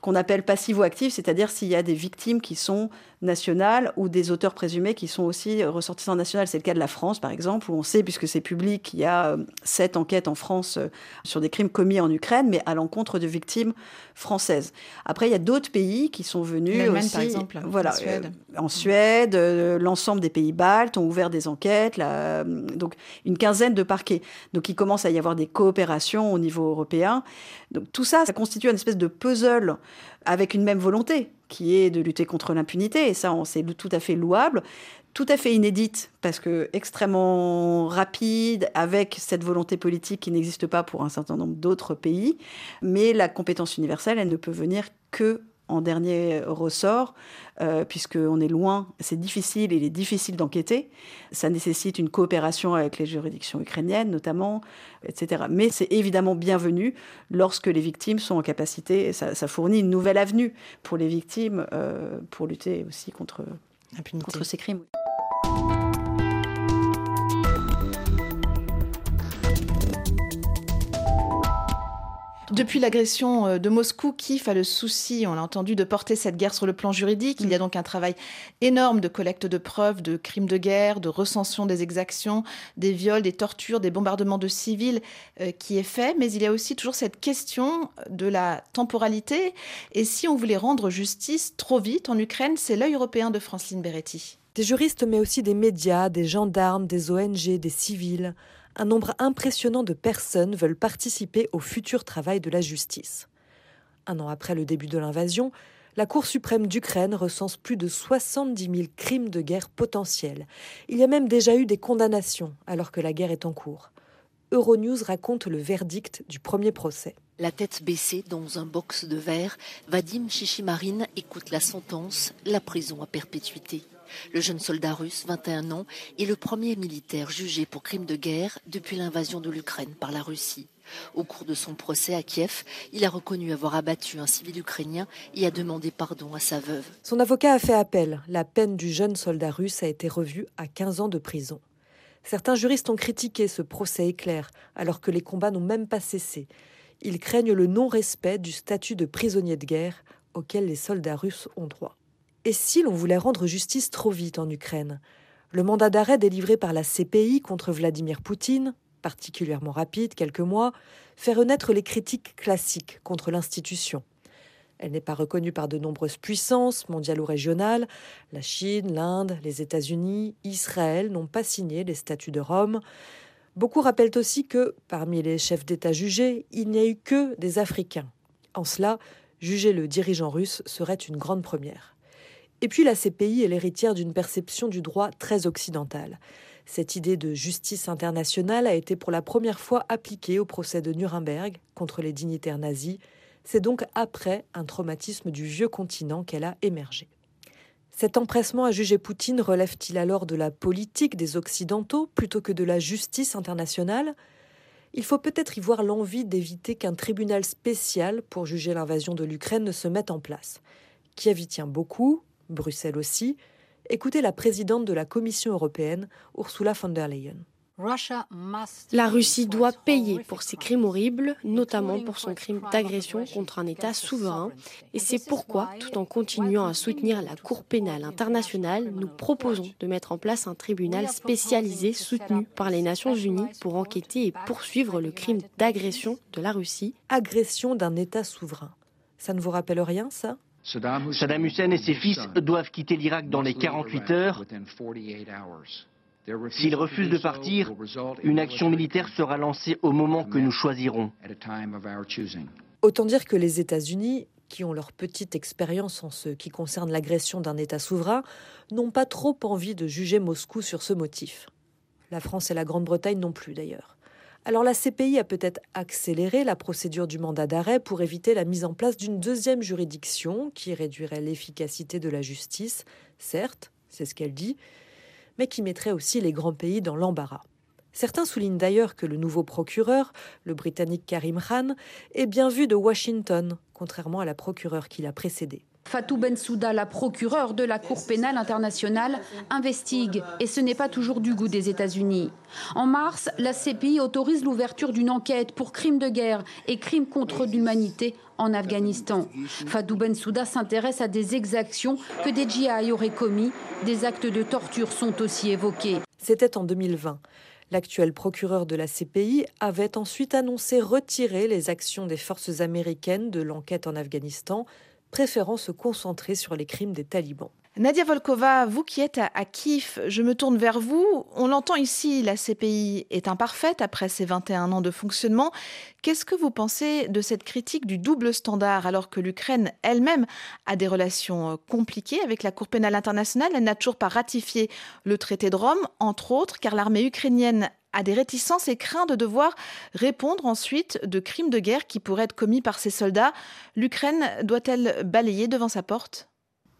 qu'on appelle passivo-active, c'est-à-dire s'il y a des victimes qui sont nationales ou des auteurs présumés qui sont aussi ressortissants nationaux. C'est le cas de la France, par exemple, où on sait, puisque c'est public, qu'il y a euh, sept enquêtes en France euh, sur des crimes commis en Ukraine, mais à l'encontre de victimes françaises. Après, il y a d'autres pays qui sont venus aussi. par exemple, voilà, en Suède. Euh, en Suède, l'ensemble des pays baltes ont ouvert des enquêtes, là, donc une quinzaine de parquets. Donc il commence à y avoir des coopérations au niveau européen. Donc tout ça, ça constitue une espèce de puzzle avec une même volonté qui est de lutter contre l'impunité, et ça, c'est tout à fait louable, tout à fait inédite, parce que extrêmement rapide, avec cette volonté politique qui n'existe pas pour un certain nombre d'autres pays. Mais la compétence universelle, elle ne peut venir que en dernier ressort, euh, puisqu'on est loin, c'est difficile, il est difficile d'enquêter. Ça nécessite une coopération avec les juridictions ukrainiennes, notamment, etc. Mais c'est évidemment bienvenu lorsque les victimes sont en capacité, ça, ça fournit une nouvelle avenue pour les victimes euh, pour lutter aussi contre, contre ces crimes. Depuis l'agression euh, de Moscou, Kiev a le souci, on l'a entendu, de porter cette guerre sur le plan juridique. Il y a donc un travail énorme de collecte de preuves, de crimes de guerre, de recension des exactions, des viols, des tortures, des bombardements de civils euh, qui est fait. Mais il y a aussi toujours cette question de la temporalité. Et si on voulait rendre justice trop vite en Ukraine, c'est l'œil européen de Franceline Beretti. Des juristes, mais aussi des médias, des gendarmes, des ONG, des civils un nombre impressionnant de personnes veulent participer au futur travail de la justice. Un an après le début de l'invasion, la Cour suprême d'Ukraine recense plus de 70 000 crimes de guerre potentiels. Il y a même déjà eu des condamnations alors que la guerre est en cours. Euronews raconte le verdict du premier procès. La tête baissée dans un box de verre, Vadim Chichimarine écoute la sentence, la prison à perpétuité. Le jeune soldat russe, 21 ans, est le premier militaire jugé pour crime de guerre depuis l'invasion de l'Ukraine par la Russie. Au cours de son procès à Kiev, il a reconnu avoir abattu un civil ukrainien et a demandé pardon à sa veuve. Son avocat a fait appel. La peine du jeune soldat russe a été revue à 15 ans de prison. Certains juristes ont critiqué ce procès éclair, alors que les combats n'ont même pas cessé. Ils craignent le non-respect du statut de prisonnier de guerre auquel les soldats russes ont droit. Et si l'on voulait rendre justice trop vite en Ukraine? Le mandat d'arrêt délivré par la CPI contre Vladimir Poutine, particulièrement rapide, quelques mois, fait renaître les critiques classiques contre l'institution. Elle n'est pas reconnue par de nombreuses puissances mondiales ou régionales. La Chine, l'Inde, les États-Unis, Israël n'ont pas signé les statuts de Rome. Beaucoup rappellent aussi que, parmi les chefs d'État jugés, il n'y a eu que des Africains. En cela, juger le dirigeant russe serait une grande première. Et puis la CPI est l'héritière d'une perception du droit très occidentale. Cette idée de justice internationale a été pour la première fois appliquée au procès de Nuremberg contre les dignitaires nazis. C'est donc après un traumatisme du vieux continent qu'elle a émergé. Cet empressement à juger Poutine relève-t-il alors de la politique des Occidentaux plutôt que de la justice internationale? Il faut peut-être y voir l'envie d'éviter qu'un tribunal spécial pour juger l'invasion de l'Ukraine ne se mette en place. Kiev y tient beaucoup, Bruxelles aussi, écoutez la présidente de la Commission européenne, Ursula von der Leyen. La Russie doit payer pour ses crimes horribles, notamment pour son crime d'agression contre un État souverain. Et c'est pourquoi, tout en continuant à soutenir la Cour pénale internationale, nous proposons de mettre en place un tribunal spécialisé soutenu par les Nations unies pour enquêter et poursuivre le crime d'agression de la Russie. Agression d'un État souverain. Ça ne vous rappelle rien, ça? Saddam Hussein et ses fils doivent quitter l'Irak dans les 48 heures. S'ils refusent de partir, une action militaire sera lancée au moment que nous choisirons. Autant dire que les États-Unis, qui ont leur petite expérience en ce qui concerne l'agression d'un État souverain, n'ont pas trop envie de juger Moscou sur ce motif. La France et la Grande-Bretagne non plus d'ailleurs. Alors la CPI a peut-être accéléré la procédure du mandat d'arrêt pour éviter la mise en place d'une deuxième juridiction qui réduirait l'efficacité de la justice, certes, c'est ce qu'elle dit, mais qui mettrait aussi les grands pays dans l'embarras. Certains soulignent d'ailleurs que le nouveau procureur, le Britannique Karim Khan, est bien vu de Washington, contrairement à la procureure qui l'a précédé. Fatou Bensouda, la procureure de la Cour pénale internationale, investigue et ce n'est pas toujours du goût des États-Unis. En mars, la CPI autorise l'ouverture d'une enquête pour crimes de guerre et crimes contre l'humanité en Afghanistan. Fatou Bensouda s'intéresse à des exactions que des GI auraient commis. Des actes de torture sont aussi évoqués. C'était en 2020. L'actuel procureur de la CPI avait ensuite annoncé retirer les actions des forces américaines de l'enquête en Afghanistan préférant se concentrer sur les crimes des talibans. Nadia Volkova, vous qui êtes à, Kiev, je me tourne vers vous. On l'entend ici, la CPI est imparfaite après ses 21 ans de fonctionnement. Qu'est-ce que vous pensez de cette critique du double standard alors que l'Ukraine elle-même a des relations euh, compliquées avec la Cour pénale internationale? Elle n'a toujours pas ratifié le traité de Rome, entre autres, car l'armée ukrainienne a des réticences et craint de devoir répondre ensuite de crimes de guerre qui pourraient être commis par ses soldats. L'Ukraine doit-elle balayer devant sa porte?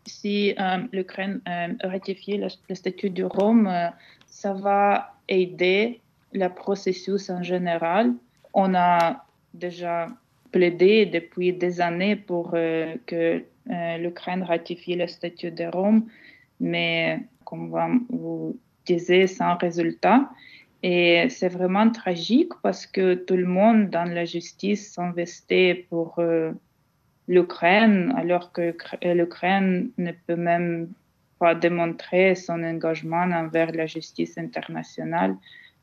Si euh, l'Ukraine euh, ratifie le, statut de Rome, euh, ça va aider le processus en général. On a déjà plaidé depuis des années pour que l'Ukraine ratifie le statut de Rome, mais comme vous disiez, sans résultat. Et c'est vraiment tragique parce que tout le monde dans la justice s'investit pour l'Ukraine, alors que l'Ukraine ne peut même pas démontrer son engagement envers la justice internationale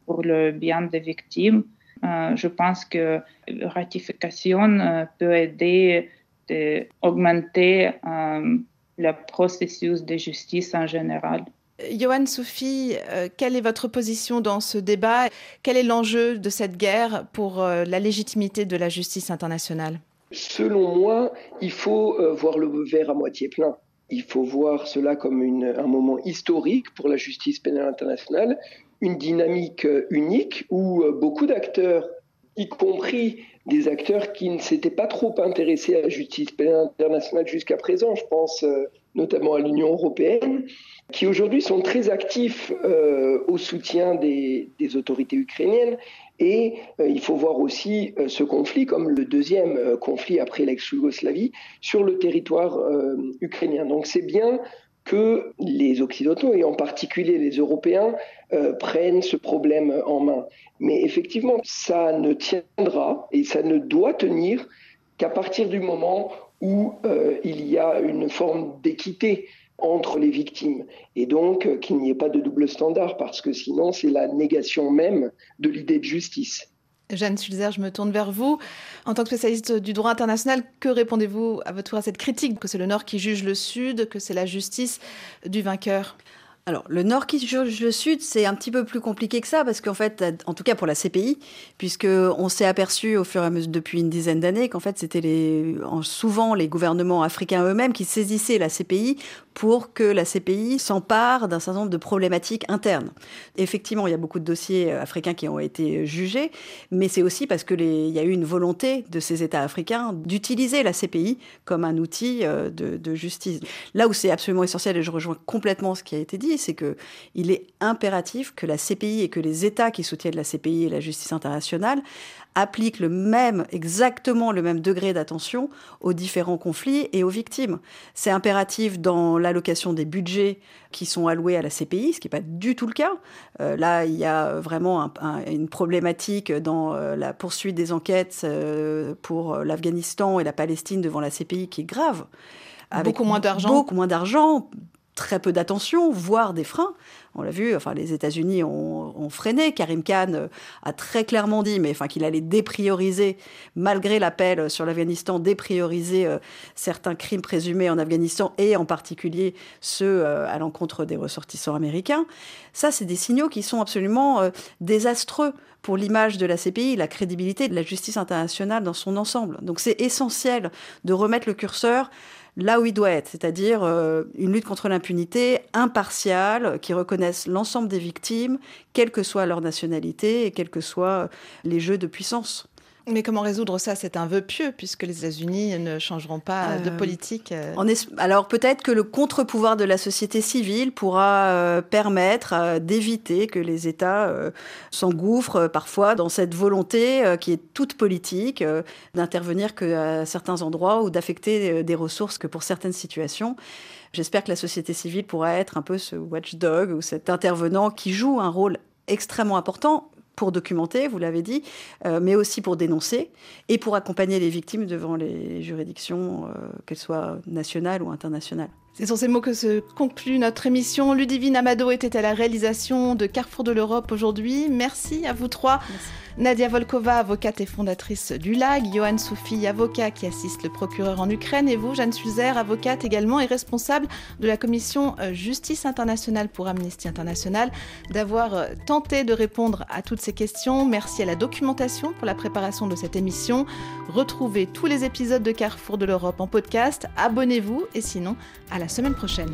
pour le bien des victimes. Euh, je pense que la ratification euh, peut aider à augmenter euh, le processus de justice en général. Johan Sophie, quelle est votre position dans ce débat? Quel est l'enjeu de cette guerre pour la légitimité de la justice internationale? Selon moi, il faut euh, voir le verre à moitié plein. Il faut voir cela comme un moment historique pour la justice pénale internationale, une dynamique euh, unique où euh, beaucoup d'acteurs, y compris des acteurs qui ne s'étaient pas trop intéressés à la justice pénale internationale jusqu'à présent, je pense notamment à l'Union européenne, qui aujourd'hui sont très actifs au soutien des, autorités ukrainiennes et euh, il faut voir aussi euh, ce conflit comme le deuxième euh, conflit après l'ex-Yougoslavie sur le territoire ukrainien. Donc c'est bien que les Occidentaux, et en particulier les Européens, prennent ce problème en main. Mais effectivement, ça ne tiendra et ça ne doit tenir qu'à partir du moment où il y a une forme d'équité entre les victimes et donc euh, qu'il n'y ait pas de double standard parce que sinon c'est la négation même de l'idée de justice. Jeanne Sulzer, je me tourne vers vous. En tant que spécialiste du droit international, que répondez-vous à votre tour à cette critique que c'est le Nord qui juge le Sud, que c'est la justice du vainqueur? Alors, le Nord qui juge le Sud, c'est un petit peu plus compliqué que ça, parce qu'en fait, en tout cas pour la CPI, puisqu'on s'est aperçu au fur et à mesure depuis une dizaine d'années qu'en fait, c'était souvent les gouvernements africains eux-mêmes qui saisissaient la CPI pour que la CPI s'empare d'un certain nombre de problématiques internes. Effectivement, il y a beaucoup de dossiers euh, africains qui ont été jugés, mais c'est aussi parce qu'il y a eu une volonté de ces États africains d'utiliser la CPI comme un outil euh, de, de justice. Là où c'est absolument essentiel, et je rejoins complètement ce qui a été dit, c'est qu'il est impératif que la CPI et que les États qui soutiennent la CPI et la justice internationale appliquent le même, exactement le même degré d'attention aux différents conflits et aux victimes. C'est impératif dans l'allocation des budgets qui sont alloués à la CPI, ce qui n'est pas du tout le cas. Euh, là, il y a vraiment une problématique dans euh, la poursuite des enquêtes euh, pour l'Afghanistan et la Palestine devant la CPI qui est grave. Avec beaucoup moins d'argent. Beaucoup moins d'argent, très peu d'attention, voire des freins. On l'a vu, enfin, les États-Unis ont, freiné. Karim Khan euh, a très clairement dit, mais enfin, qu'il allait déprioriser, malgré l'appel sur l'Afghanistan, déprioriser euh, certains crimes présumés en Afghanistan et en particulier ceux euh, à l'encontre des ressortissants américains. Ça, c'est des signaux qui sont absolument désastreux pour l'image de la CPI, la crédibilité de la justice internationale dans son ensemble. Donc, c'est essentiel de remettre le curseur là où il doit être, c'est-à-dire euh, une lutte contre l'impunité impartiale, qui reconnaisse l'ensemble des victimes, quelle que soit leur nationalité et quels que soient les jeux de puissance. Mais comment résoudre ça? C'est un vœu pieux, puisque les États-Unis ne changeront pas de euh, politique. Euh. Alors peut-être que le contre-pouvoir de la société civile pourra euh, permettre d'éviter que les États s'engouffrent parfois dans cette volonté qui est toute politique d'intervenir qu'à certains endroits ou d'affecter des ressources que pour certaines situations. J'espère que la société civile pourra être un peu ce watchdog ou cet intervenant qui joue un rôle extrêmement important pour documenter, vous l'avez dit, euh, mais aussi pour dénoncer et pour accompagner les victimes devant les juridictions, euh, qu'elles soient nationales ou internationales. C'est sur ces mots que se conclut notre émission. Ludivine Amado était à la réalisation de Carrefour de l'Europe aujourd'hui. Merci à vous trois. Nadia Volkova, avocate et fondatrice du LAG, Johan Soufi, avocat qui assiste le procureur en Ukraine, et vous, Jeanne Suzer, avocate également et responsable de la commission euh, Justice internationale pour Amnesty International, d'avoir euh, tenté de répondre à toutes ces questions. Merci à la documentation pour la préparation de cette émission. Retrouvez tous les épisodes de Carrefour de l'Europe en podcast. Abonnez-vous et sinon, à la semaine prochaine.